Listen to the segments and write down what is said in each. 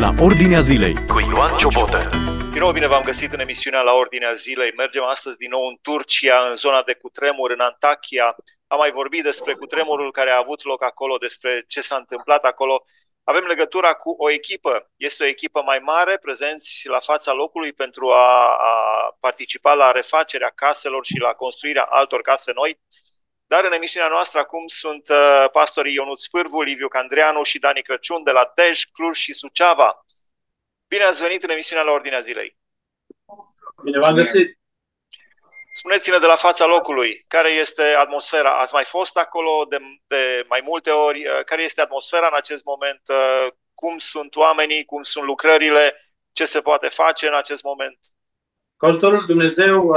la Ordinea Zilei cu Ioan Ciobotă. Din nou bine v-am găsit în emisiunea la Ordinea Zilei. Mergem astăzi din nou în Turcia, în zona de cutremur, în Antakya. Am mai vorbit despre cutremurul care a avut loc acolo, despre ce s-a întâmplat acolo. Avem legătura cu o echipă. Este o echipă mai mare, prezenți la fața locului pentru a, a participa la refacerea caselor și la construirea altor case noi. Dar în emisiunea noastră acum sunt uh, pastorii Ionut Spârvu, Liviu Candreanu și Dani Crăciun de la Dej, Cluj și Suceava. Bine ați venit în emisiunea la Ordinea Zilei. Bine v-am găsit. Spuneți-ne de la fața locului, care este atmosfera? Ați mai fost acolo de, de mai multe ori? Uh, care este atmosfera în acest moment? Uh, cum sunt oamenii? Cum sunt lucrările? Ce se poate face în acest moment? Cu ajutorul Dumnezeu,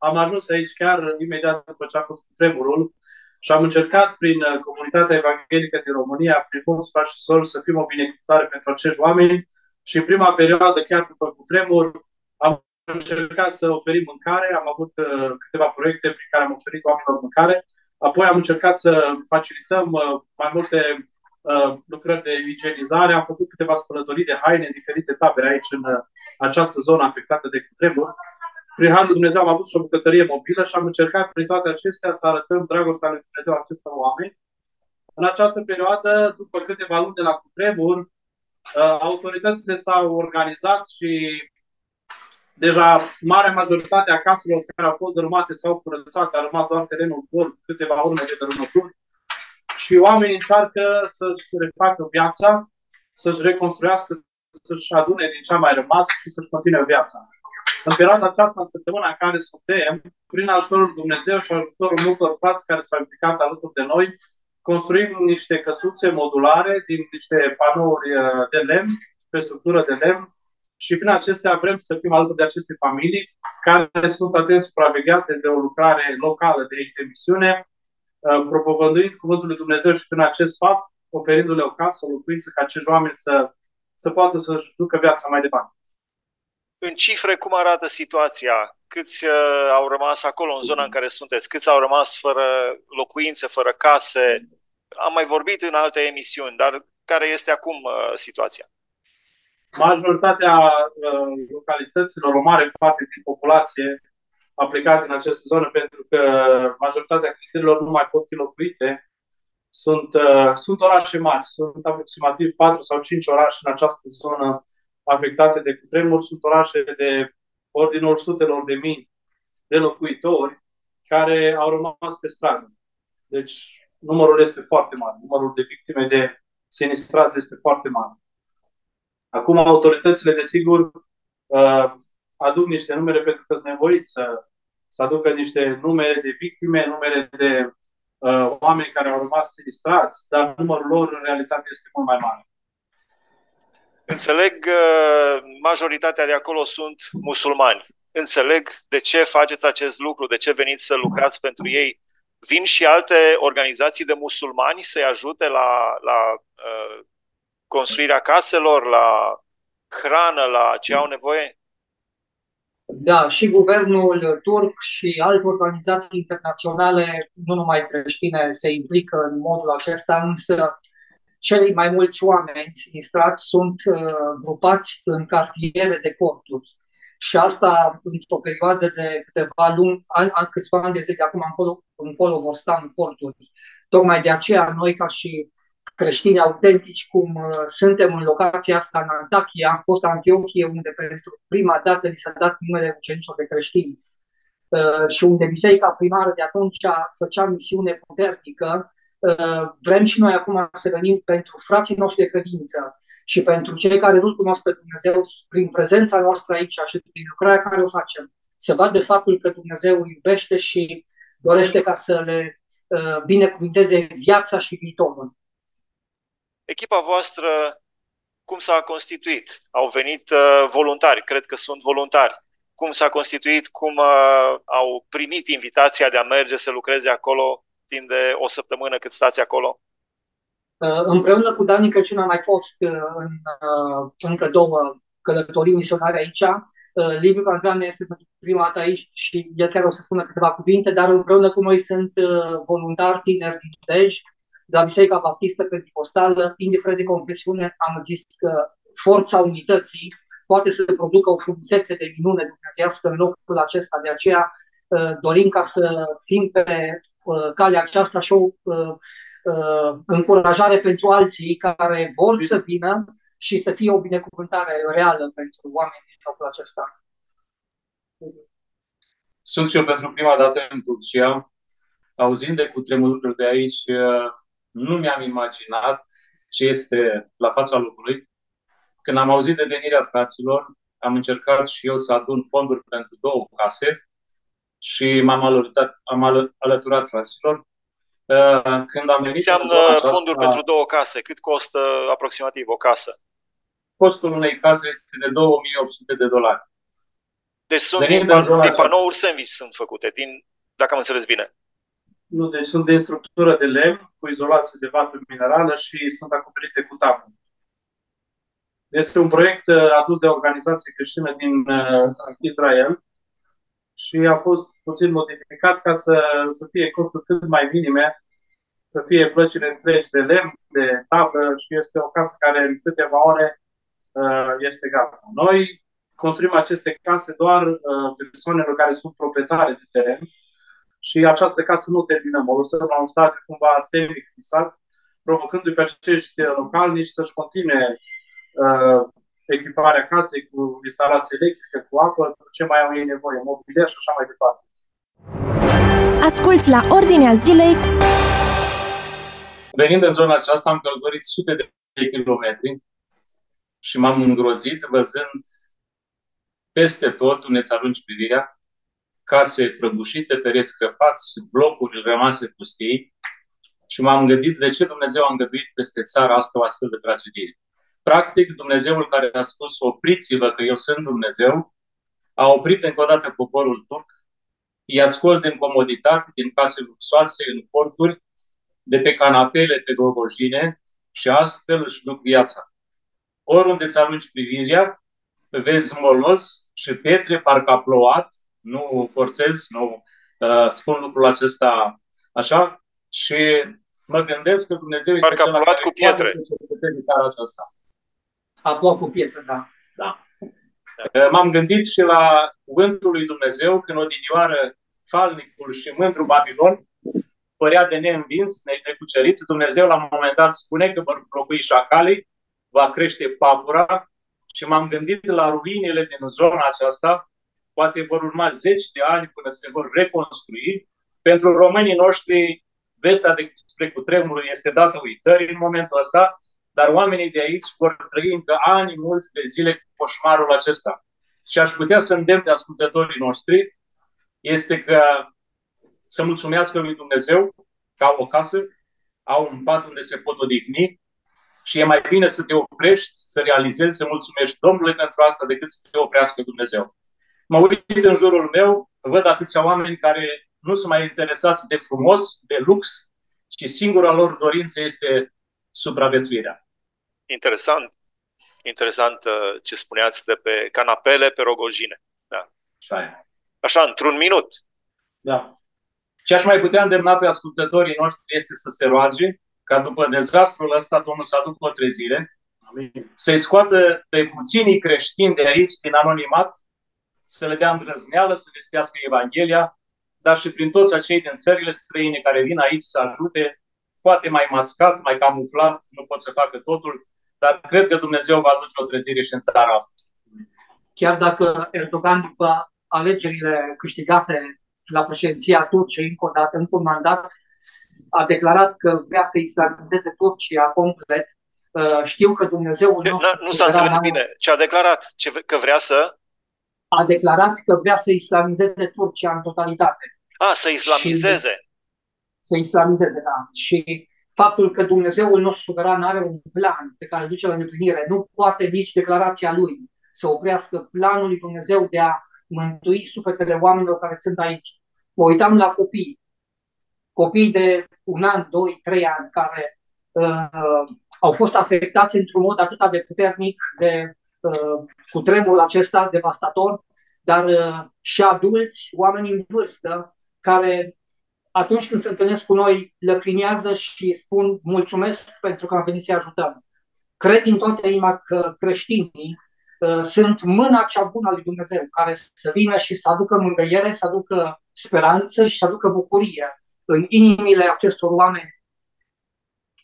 am ajuns aici chiar imediat după ce a fost tremurul și am încercat prin uh, comunitatea evanghelică din România, prin mulți frați și sori, să fim o binecuvântare pentru acești oameni și în prima perioadă, chiar după cutremur, am încercat să oferim mâncare, am avut uh, câteva proiecte prin care am oferit oamenilor mâncare, apoi am încercat să facilităm uh, mai multe uh, lucrări de igienizare, am făcut câteva spălătorii de haine în diferite tabere aici în uh, această zonă afectată de cutremur prin Harul Dumnezeu am avut și o bucătărie mobilă și am încercat prin toate acestea să arătăm dragostea lui Dumnezeu acestor oameni. În această perioadă, după câteva luni de la cutremur, uh, autoritățile s-au organizat și deja marea majoritate a caselor care au fost dărâmate s-au curățat, a rămas doar terenul gol, câteva urme de dărâmături și oamenii încearcă să-și refacă viața, să-și reconstruiască, să-și adune din ce a mai rămas și să-și continue viața. În perioada aceasta, în săptămâna în care suntem, prin ajutorul Dumnezeu și ajutorul multor frați care s-au implicat alături de noi, construim niște căsuțe modulare din niște panouri uh, de lemn, pe structură de lemn, și prin acestea vrem să fim alături de aceste familii care sunt atent supravegheate de o lucrare locală de aici de misiune, uh, propovăduind Cuvântul lui Dumnezeu și prin acest fapt, oferindu-le o casă, o locuință, ca acești oameni să, să poată să-și ducă viața mai departe. În cifre, cum arată situația? Câți uh, au rămas acolo, în zona în care sunteți? Câți au rămas fără locuințe, fără case? Am mai vorbit în alte emisiuni, dar care este acum uh, situația? Majoritatea uh, localităților, o mare parte din populație a plecat în această zonă pentru că majoritatea clădirilor nu mai pot fi locuite. Sunt, uh, sunt orașe mari, sunt aproximativ 4 sau 5 orașe în această zonă afectate de cutremur sunt orașe de ordinul sutelor de mii de locuitori care au rămas pe stradă. Deci numărul este foarte mare. Numărul de victime de sinistrați este foarte mare. Acum autoritățile, desigur, uh, aduc niște numere pentru că sunt nevoiți să, să aducă niște numere de victime, numere de uh, oameni care au rămas sinistrați, dar numărul lor în realitate este mult mai mare. Înțeleg uh, majoritatea de acolo sunt musulmani. Înțeleg de ce faceți acest lucru, de ce veniți să lucrați pentru ei. Vin și alte organizații de musulmani să-i ajute la, la uh, construirea caselor, la hrană, la ce au nevoie? Da, și guvernul turc și alte organizații internaționale, nu numai creștine, se implică în modul acesta, însă cei mai mulți oameni sinistrați sunt uh, grupați în cartiere de corturi. Și asta într-o perioadă de câteva luni, an, an, câțiva ani de zile de acum încolo, încolo vor sta în corturi. Tocmai de aceea noi ca și creștini autentici, cum uh, suntem în locația asta în Antakya, am fost Antiochie, unde pentru prima dată li s-a dat numele ucenicilor de creștini uh, și unde biserica primară de atunci făcea misiune puternică Uh, vrem și noi acum să venim pentru frații noștri de credință și pentru cei care nu-L cunosc pe Dumnezeu prin prezența noastră aici și prin lucrarea care o facem, să vadă faptul că Dumnezeu iubește și dorește ca să le uh, binecuvinteze viața și viitorul. Echipa voastră cum s-a constituit? Au venit uh, voluntari, cred că sunt voluntari. Cum s-a constituit, cum uh, au primit invitația de a merge să lucreze acolo timp de o săptămână cât stați acolo? Uh, împreună cu Dani Crăciun am mai fost uh, în uh, încă două călătorii misionare aici. Liviu Candran este pentru prima dată aici și el chiar o să spună câteva cuvinte, dar împreună cu noi sunt voluntari tineri din Dej, de la Biserica Baptistă Pentecostală, indiferent de confesiune, am zis că forța unității poate să producă o frumusețe de minune dumnezească în locul acesta. De aceea uh, dorim ca să fim pe uh, calea aceasta și o uh, încurajare pentru alții care vor să vină și să fie o binecuvântare reală pentru oamenii din locul acesta. Sunt și eu pentru prima dată în Turcia. Auzind de cutremurul de aici, nu mi-am imaginat ce este la fața locului. Când am auzit de venirea fraților, am încercat și eu să adun fonduri pentru două case și m-am alăturat, am alăturat fraților. Uh, când am venit Înseamnă fonduri pentru două case. Cât costă aproximativ o casă? Costul unei case este de 2800 de dolari. Deci sunt din, din panouri sandwich sunt făcute, din, dacă am înțeles bine. Nu, deci sunt de structură de lemn cu izolație de vată minerală și sunt acoperite cu tabă. Este un proiect uh, adus de o organizație creștină din uh, Israel și a fost puțin modificat ca să, să fie costuri cât mai minime, să fie plăcile întregi de lemn, de tablă și este o casă care în câteva ore uh, este gata. Noi construim aceste case doar persoanelor care sunt proprietare de teren și această casă nu terminăm. O lăsăm la un stadiu cumva semi-fixat, provocându-i pe acești localnici să-și continue uh, echiparea casei cu instalație electrică, cu apă, cu ce mai au ei nevoie, mobilier și așa mai departe. Asculți la Ordinea Zilei. Venind în zona aceasta, am călătorit sute de kilometri și m-am îngrozit văzând peste tot, unde îți arunci privirea, case prăbușite, pereți crăpați, blocuri rămase pustii și m-am gândit de ce Dumnezeu a îngăduit peste țara asta o astfel de tragedie. Practic, Dumnezeul care a spus opriți-vă că eu sunt Dumnezeu, a oprit încă o dată poporul turc, i-a scos din comoditate, din case luxoase, în porturi, de pe canapele, pe gogojine și astfel își duc viața. Oriunde să arunci privirea, vezi moloz și pietre, parcă a plouat, nu forțez, nu uh, spun lucrul acesta așa, și mă gândesc că Dumnezeu este Parcă a plouat cu pietre. Aceasta. A plouat cu pietre, da. da. Uh, m-am gândit și la cuvântul lui Dumnezeu când odinioară falnicul și mândru Babilon părea de neînvins, necucerit. Dumnezeu la un moment dat spune că vor locui șacalii, va crește papura și m-am gândit la ruinele din zona aceasta, poate vor urma zeci de ani până se vor reconstrui. Pentru românii noștri, vestea despre cutremurul este dată uitării în momentul ăsta, dar oamenii de aici vor trăi încă ani mulți de zile cu coșmarul acesta. Și aș putea să îndemn de ascultătorii noștri este că să mulțumească lui Dumnezeu că au o casă, au un pat unde se pot odihni și e mai bine să te oprești, să realizezi, să mulțumești Domnului pentru asta decât să te oprească Dumnezeu mă uit în jurul meu, văd atâția oameni care nu sunt mai interesați de frumos, de lux, ci singura lor dorință este supraviețuirea. Interesant. Interesant uh, ce spuneați de pe canapele, pe rogojine. Da. Așa e. Așa, într-un minut. Da. Ce aș mai putea îndemna pe ascultătorii noștri este să se roage ca după dezastrul ăsta Domnul să aducă o trezire, să-i scoată pe puținii creștini de aici, din anonimat, să le dea îndrăzneală, să vestească Evanghelia, dar și prin toți acei din țările străine care vin aici să ajute, poate mai mascat, mai camuflat, nu pot să facă totul, dar cred că Dumnezeu va aduce o trezire și în țara asta. Chiar dacă Erdogan, după alegerile câștigate la președinția Turciei, încă o dată, încă un mandat, a declarat că vrea să islamizeze Turcia complet, uh, știu că Dumnezeu nu, nu s-a înțeles bine. Ce a declarat? Ce, că vrea să a declarat că vrea să islamizeze Turcia în totalitate. A, să islamizeze. Și, să islamizeze, da. Și faptul că Dumnezeul nostru suveran are un plan pe care îl duce la îndeplinire, nu poate nici declarația lui să oprească planul lui Dumnezeu de a mântui sufletele oamenilor care sunt aici. Mă uitam la copii, copii de un an, doi, trei ani, care uh, au fost afectați într-un mod atât de puternic de Uh, cu tremurul acesta devastator, dar uh, și adulți, oameni în vârstă, care atunci când se întâlnesc cu noi, lăcrimează și spun mulțumesc pentru că am venit să-i ajutăm. cred din toată inima că creștinii uh, sunt mâna cea bună a lui Dumnezeu, care să vină și să aducă mângâiere, să aducă speranță și să aducă bucurie în inimile acestor oameni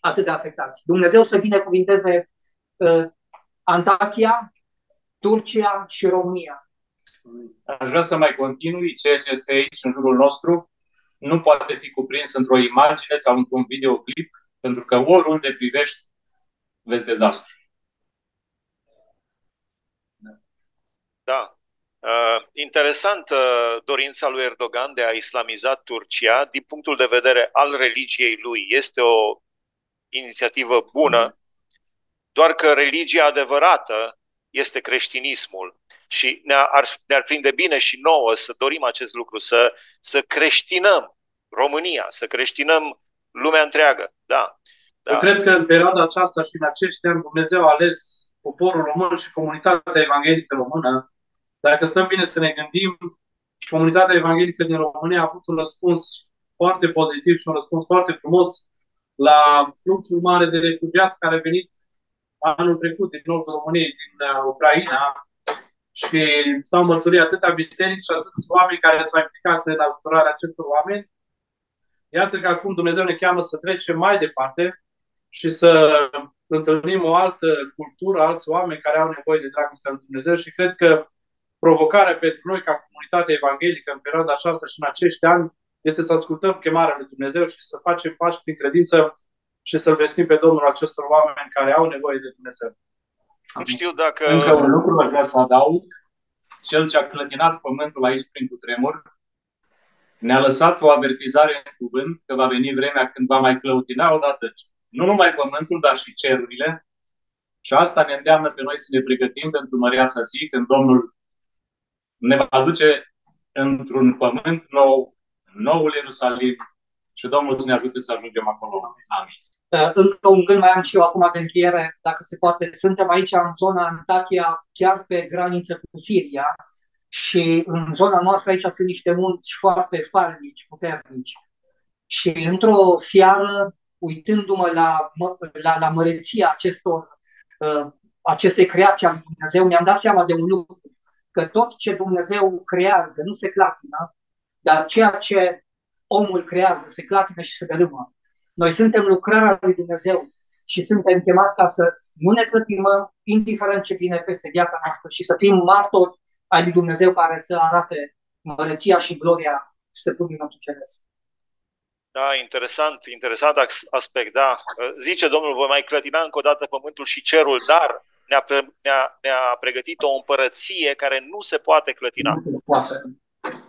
atât de afectați. Dumnezeu să binecuvinteze uh, Antakya, Turcia și România. Aș vrea să mai continui ceea ce este aici în jurul nostru. Nu poate fi cuprins într-o imagine sau într-un videoclip, pentru că oriunde privești, vezi dezastru. Da. Uh, interesant uh, dorința lui Erdogan de a islamiza Turcia din punctul de vedere al religiei lui. Este o inițiativă bună, doar că religia adevărată este creștinismul și ne-ar, ne-ar prinde bine și nouă să dorim acest lucru, să, să creștinăm România, să creștinăm lumea întreagă. Da. da. Eu cred că în perioada aceasta și în acești ani Dumnezeu a ales poporul român și comunitatea evanghelică română. Dacă stăm bine să ne gândim, comunitatea evanghelică din România a avut un răspuns foarte pozitiv și un răspuns foarte frumos la fluxul mare de refugiați care a venit anul trecut din nordul României, din uh, Ucraina, și stau mărturii atâtea biserici și atâți oameni care s-au implicat în ajutorarea acestor oameni. Iată că acum Dumnezeu ne cheamă să trecem mai departe și să întâlnim o altă cultură, alți oameni care au nevoie de dragostea lui Dumnezeu și cred că provocarea pentru noi ca comunitate evanghelică în perioada aceasta și în acești ani este să ascultăm chemarea lui Dumnezeu și să facem pași prin credință și să-L vestim pe Domnul acestor oameni care au nevoie de Dumnezeu. Nu știu dacă... Încă un lucru aș vrea să adaug. Cel ce a clătinat pământul aici prin cutremur ne-a lăsat o avertizare în cuvânt că va veni vremea când va mai clăutina odată nu numai pământul, dar și cerurile. Și asta ne îndeamnă pe noi să ne pregătim pentru măreața zi, când Domnul ne va aduce într-un pământ nou, noul Ierusalim și Domnul să ne ajute să ajungem acolo. Amin. Uh, încă un gând mai am și eu acum de încheiere, dacă se poate. Suntem aici în zona Antakya, chiar pe graniță cu Siria și în zona noastră aici sunt niște munți foarte falnici, puternici. Și într-o seară, uitându-mă la, la, la măreția acestor, uh, acestei creații al Dumnezeu, mi-am dat seama de un lucru, că tot ce Dumnezeu creează nu se clatină, dar ceea ce omul creează se clatină și se dărâmă. Noi suntem lucrarea lui Dumnezeu și suntem chemați ca să nu ne clătimăm, indiferent ce vine peste viața noastră și să fim martori ai lui Dumnezeu care să arate măreția și gloria stăpânii nostru ceresc. Da, interesant, interesant aspect, da. Zice Domnul, voi mai clătina încă o dată pământul și cerul, dar ne-a, pre, ne-a, ne-a pregătit o împărăție care nu se poate clătina. Nu se poate.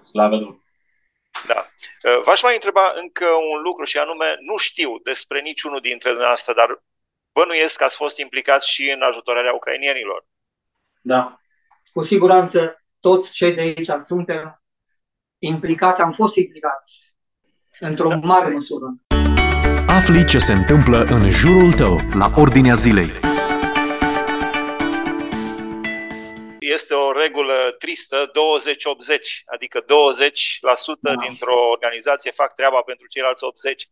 Slavă Domnului! Da. Uh, v-aș mai întreba încă un lucru și anume, nu știu despre niciunul dintre dumneavoastră, dar bănuiesc că ați fost implicați și în ajutorarea ucrainienilor. Da. Cu siguranță toți cei de aici suntem implicați, am fost implicați într-o da. mare măsură. Afli ce se întâmplă în jurul tău, la Ordinea Zilei. Este o regulă tristă, 20-80, adică 20% da. dintr-o organizație fac treaba pentru ceilalți 80.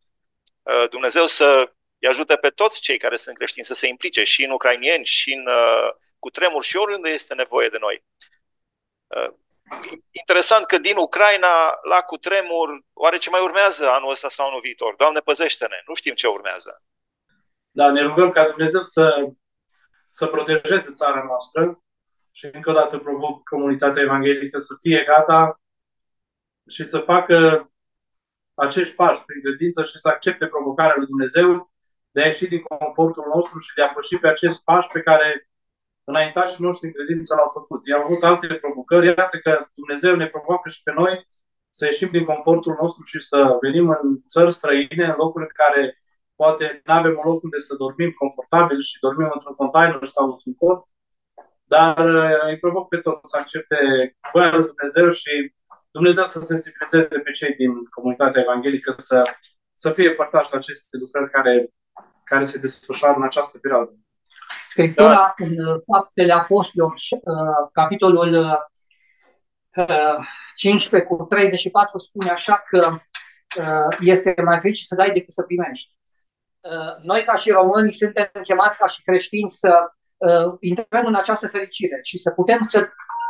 Uh, Dumnezeu să îi ajute pe toți cei care sunt creștini să se implice și în ucrainieni, și în uh, cutremur, și oriunde este nevoie de noi. Uh, interesant că din Ucraina la cutremur, oare ce mai urmează anul ăsta sau anul viitor? Doamne, păzește-ne! Nu știm ce urmează. Da, ne rugăm ca Dumnezeu să, să protejeze țara noastră, și încă o dată provoc comunitatea evanghelică să fie gata și să facă acești pași prin credință și să accepte provocarea lui Dumnezeu de a ieși din confortul nostru și de a păși pe acest pași pe care înaintașii noștri în credință l-au făcut. I-au avut alte provocări, iată că Dumnezeu ne provoacă și pe noi să ieșim din confortul nostru și să venim în țări străine, în locuri în care poate nu avem un loc unde să dormim confortabil și dormim într-un container sau într-un cort, dar uh, îi provoc pe toți să accepte voia lui Dumnezeu și Dumnezeu să sensibilizeze pe cei din comunitatea evanghelică să, să fie părtași la aceste lucrări care, care se desfășoară în această perioadă. Scriptura da. în Faptele Apostolilor, uh, capitolul 15 uh, cu 34 spune așa că este mai fericit să dai decât să primești. uh, noi ca și români suntem chemați ca și creștini să uh, intrăm în această fericire și să putem să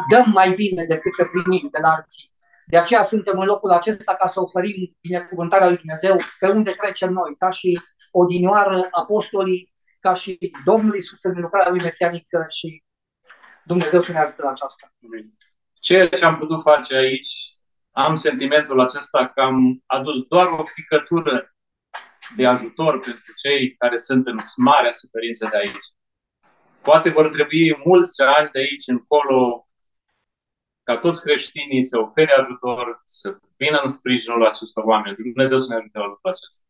dăm mai bine decât să primim de la alții. De aceea suntem în locul acesta ca să oferim binecuvântarea lui Dumnezeu pe unde trecem noi, ca și odinioară apostolii, ca și Domnul Isus în lucrarea lui mesianică și Dumnezeu să ne ajute la aceasta. Ceea ce am putut face aici, am sentimentul acesta că am adus doar o picătură de ajutor pentru cei care sunt în marea suferință de aici. Poate vor trebui mulți ani de aici încolo ca toți creștinii să ofere ajutor, să vină în sprijinul acestor oameni. Dumnezeu să ne ajute la lucrul acesta.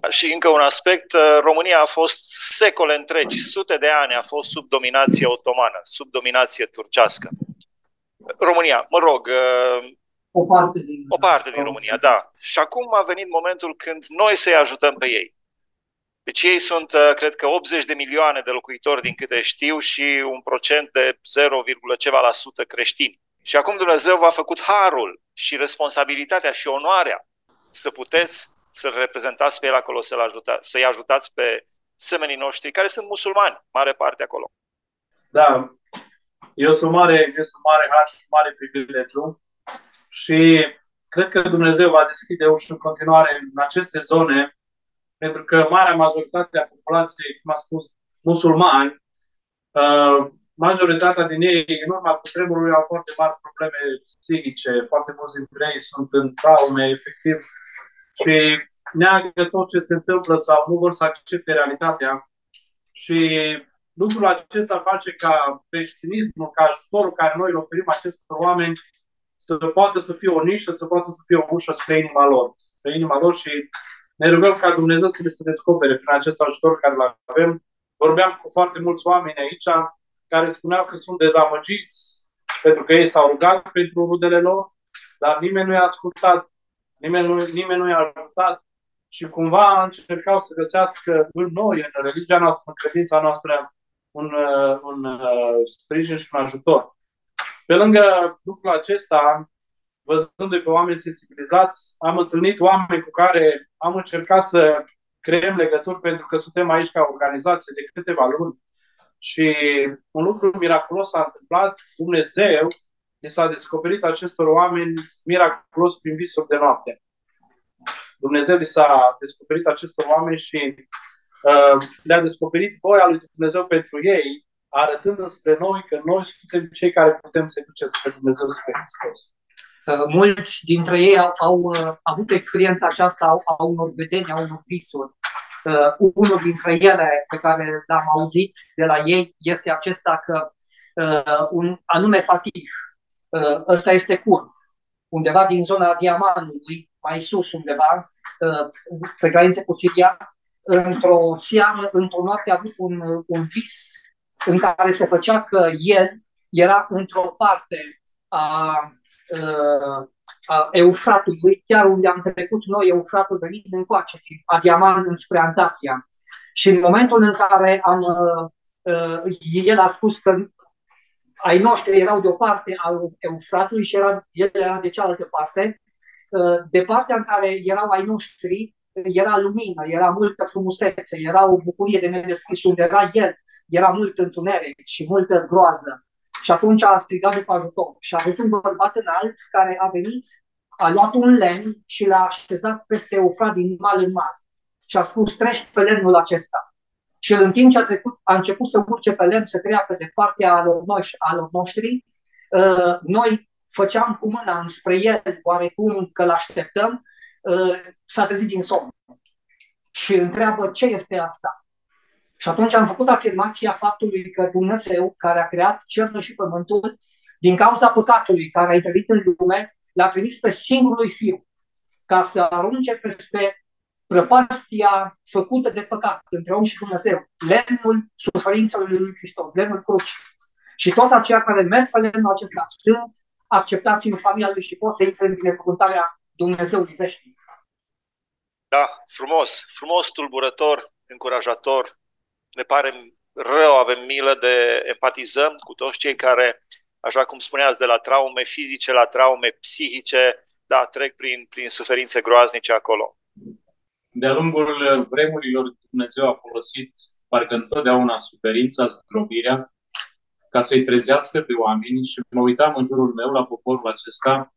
Da, și încă un aspect, uh, România a fost secole întregi, sute de ani a fost sub dominație otomană, sub dominație turcească. România, mă rog, uh, o parte din, o parte din România, da. Și acum a venit momentul când noi să-i ajutăm pe ei. Deci ei sunt, uh, cred că, 80 de milioane de locuitori din câte știu și un procent de 0, ceva la sută creștini. Și acum Dumnezeu v-a făcut harul și responsabilitatea și onoarea să puteți să reprezentați pe el acolo, să-l ajuta, să-i ajutați pe semenii noștri, care sunt musulmani, mare parte acolo. Da, este un mare, este un mare har și un mare privilegiu și cred că Dumnezeu va deschide ușa în continuare în aceste zone pentru că marea majoritate a populației, cum a spus, musulmani, uh, majoritatea din ei, în urma cu tremurului, au foarte mari probleme psihice, foarte mulți dintre ei sunt în traume, efectiv, și neagă tot ce se întâmplă sau nu vor să accepte realitatea. Și lucrul acesta face ca creștinismul, ca ajutorul care noi îl oferim acestor oameni, să poată să fie o nișă, să poată să fie o ușă spre inima lor, spre inima lor și ne rugăm ca Dumnezeu să ne se descopere prin acest ajutor care îl avem. Vorbeam cu foarte mulți oameni aici care spuneau că sunt dezamăgiți pentru că ei s-au rugat pentru rudele lor, dar nimeni nu i-a ascultat, nimeni nu, nimeni nu i-a ajutat și cumva încercau să găsească în noi, în religia noastră, în credința noastră, un, un, un sprijin și un ajutor. Pe lângă lucrul acesta, văzându-i pe oameni sensibilizați, am întâlnit oameni cu care am încercat să creăm legături pentru că suntem aici ca organizație de câteva luni și un lucru miraculos s-a întâmplat. Dumnezeu ne s-a descoperit acestor oameni miraculos prin visuri de noapte. Dumnezeu li s-a descoperit acestor oameni și uh, le-a descoperit voia lui Dumnezeu pentru ei, arătând spre noi că noi suntem cei care putem să ducem spre Dumnezeu spre Hristos. Uh, mulți dintre ei au, au uh, avut experiența aceasta au, au unor vedeni, au unor visuri. Uh, unul dintre ele pe care l-am auzit de la ei este acesta că uh, un anume fatih, uh, ăsta este curt, undeva din zona Diamantului, mai sus undeva, uh, pe graniță cu Siria, într-o seară, într-o noapte a avut un, un vis în care se făcea că el era într-o parte a uh, a Eufratului, chiar unde am trecut noi, Eufratul venind încoace, Adiaman înspre Antakia. Și în momentul în care am, uh, el a spus că ai noștri erau de o parte al Eufratului și era, el era de cealaltă parte, uh, de partea în care erau ai noștri, era lumină, era multă frumusețe, era o bucurie de nedescris unde era el, era mult întuneric și multă groază. Și atunci a strigat de ajutor. Și a avut un bărbat înalt care a venit, a luat un lemn și l-a așezat peste Eufrat din mal în mal. Și a spus, treci pe lemnul acesta. Și el în timp ce a, trecut, a început să urce pe lemn, să treacă de partea alor, noi, alor noștri, uh, noi făceam cu mâna înspre el, oarecum că l-așteptăm, uh, s-a trezit din somn. Și întreabă ce este asta. Și atunci am făcut afirmația faptului că Dumnezeu, care a creat cerul și pământul, din cauza păcatului care a intervenit în lume, l-a trimis pe singurul fiu ca să arunce peste prăpastia făcută de păcat între om și Dumnezeu, lemnul suferințelor lui Hristos, lemnul cruci. Și toți aceia care merg pe lemnul acesta sunt acceptați în familia lui și pot să intre în binecuvântarea Dumnezeului veșnic. Da, frumos, frumos, tulburător, încurajator, ne pare rău, avem milă de empatizăm cu toți cei care, așa cum spuneați, de la traume fizice la traume psihice, da, trec prin, prin suferințe groaznice acolo. De-a lungul vremurilor, Dumnezeu a folosit parcă întotdeauna suferința, zdrobirea, ca să-i trezească pe oameni și mă uitam în jurul meu la poporul acesta.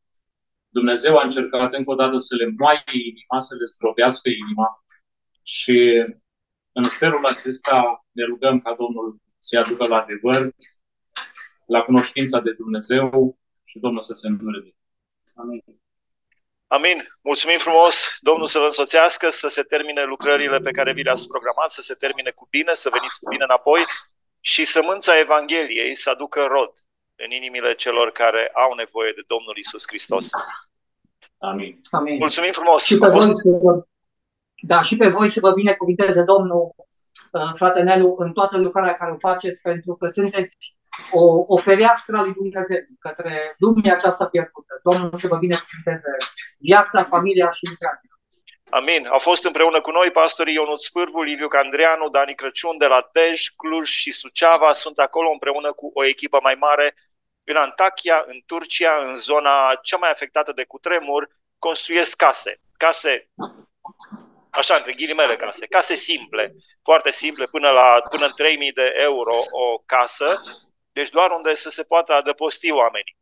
Dumnezeu a încercat încă o dată să le moaie inima, să le zdrobească inima și în felul acesta ne rugăm ca Domnul să-i aducă la adevăr, la cunoștința de Dumnezeu și Domnul să se învârte. Amin. Amin. Mulțumim frumos. Domnul să vă însoțească, să se termine lucrările pe care vi le-ați programat, să se termine cu bine, să veniți cu bine înapoi și sămânța Evangheliei să aducă rod în inimile celor care au nevoie de Domnul Isus Hristos. Amin. Amin. Mulțumim frumos. Și pe A fost... voi, da, și pe voi să vă binecuvinteze Domnul, uh, frate Nelu, în toată lucrarea care o faceți, pentru că sunteți o, o fereastră a lui Dumnezeu către lumea aceasta pierdută. Domnul să vă binecuvinteze viața, familia și lucrarea. Amin. Au fost împreună cu noi pastorii Ionut Spârvu, Liviu Candreanu, Dani Crăciun de la Dej, Cluj și Suceava. Sunt acolo împreună cu o echipă mai mare în Antakya, în Turcia, în zona cea mai afectată de cutremur. Construiesc case. Case așa, între ghilimele case, case simple, foarte simple, până la până în 3000 de euro o casă, deci doar unde să se poată adăposti oamenii.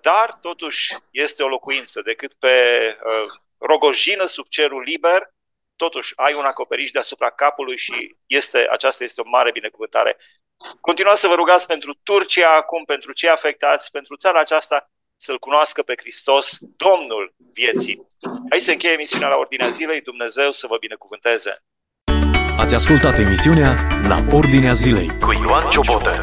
Dar, totuși, este o locuință decât pe uh, rogojină sub cerul liber, totuși ai un acoperiș deasupra capului și este, aceasta este o mare binecuvântare. Continuați să vă rugați pentru Turcia acum, pentru cei afectați, pentru țara aceasta, să-L cunoască pe Hristos, Domnul vieții. Aici se încheie emisiunea la Ordinea Zilei. Dumnezeu să vă binecuvânteze! Ați ascultat emisiunea La Ordinea Zilei cu Ioan Ciobotă.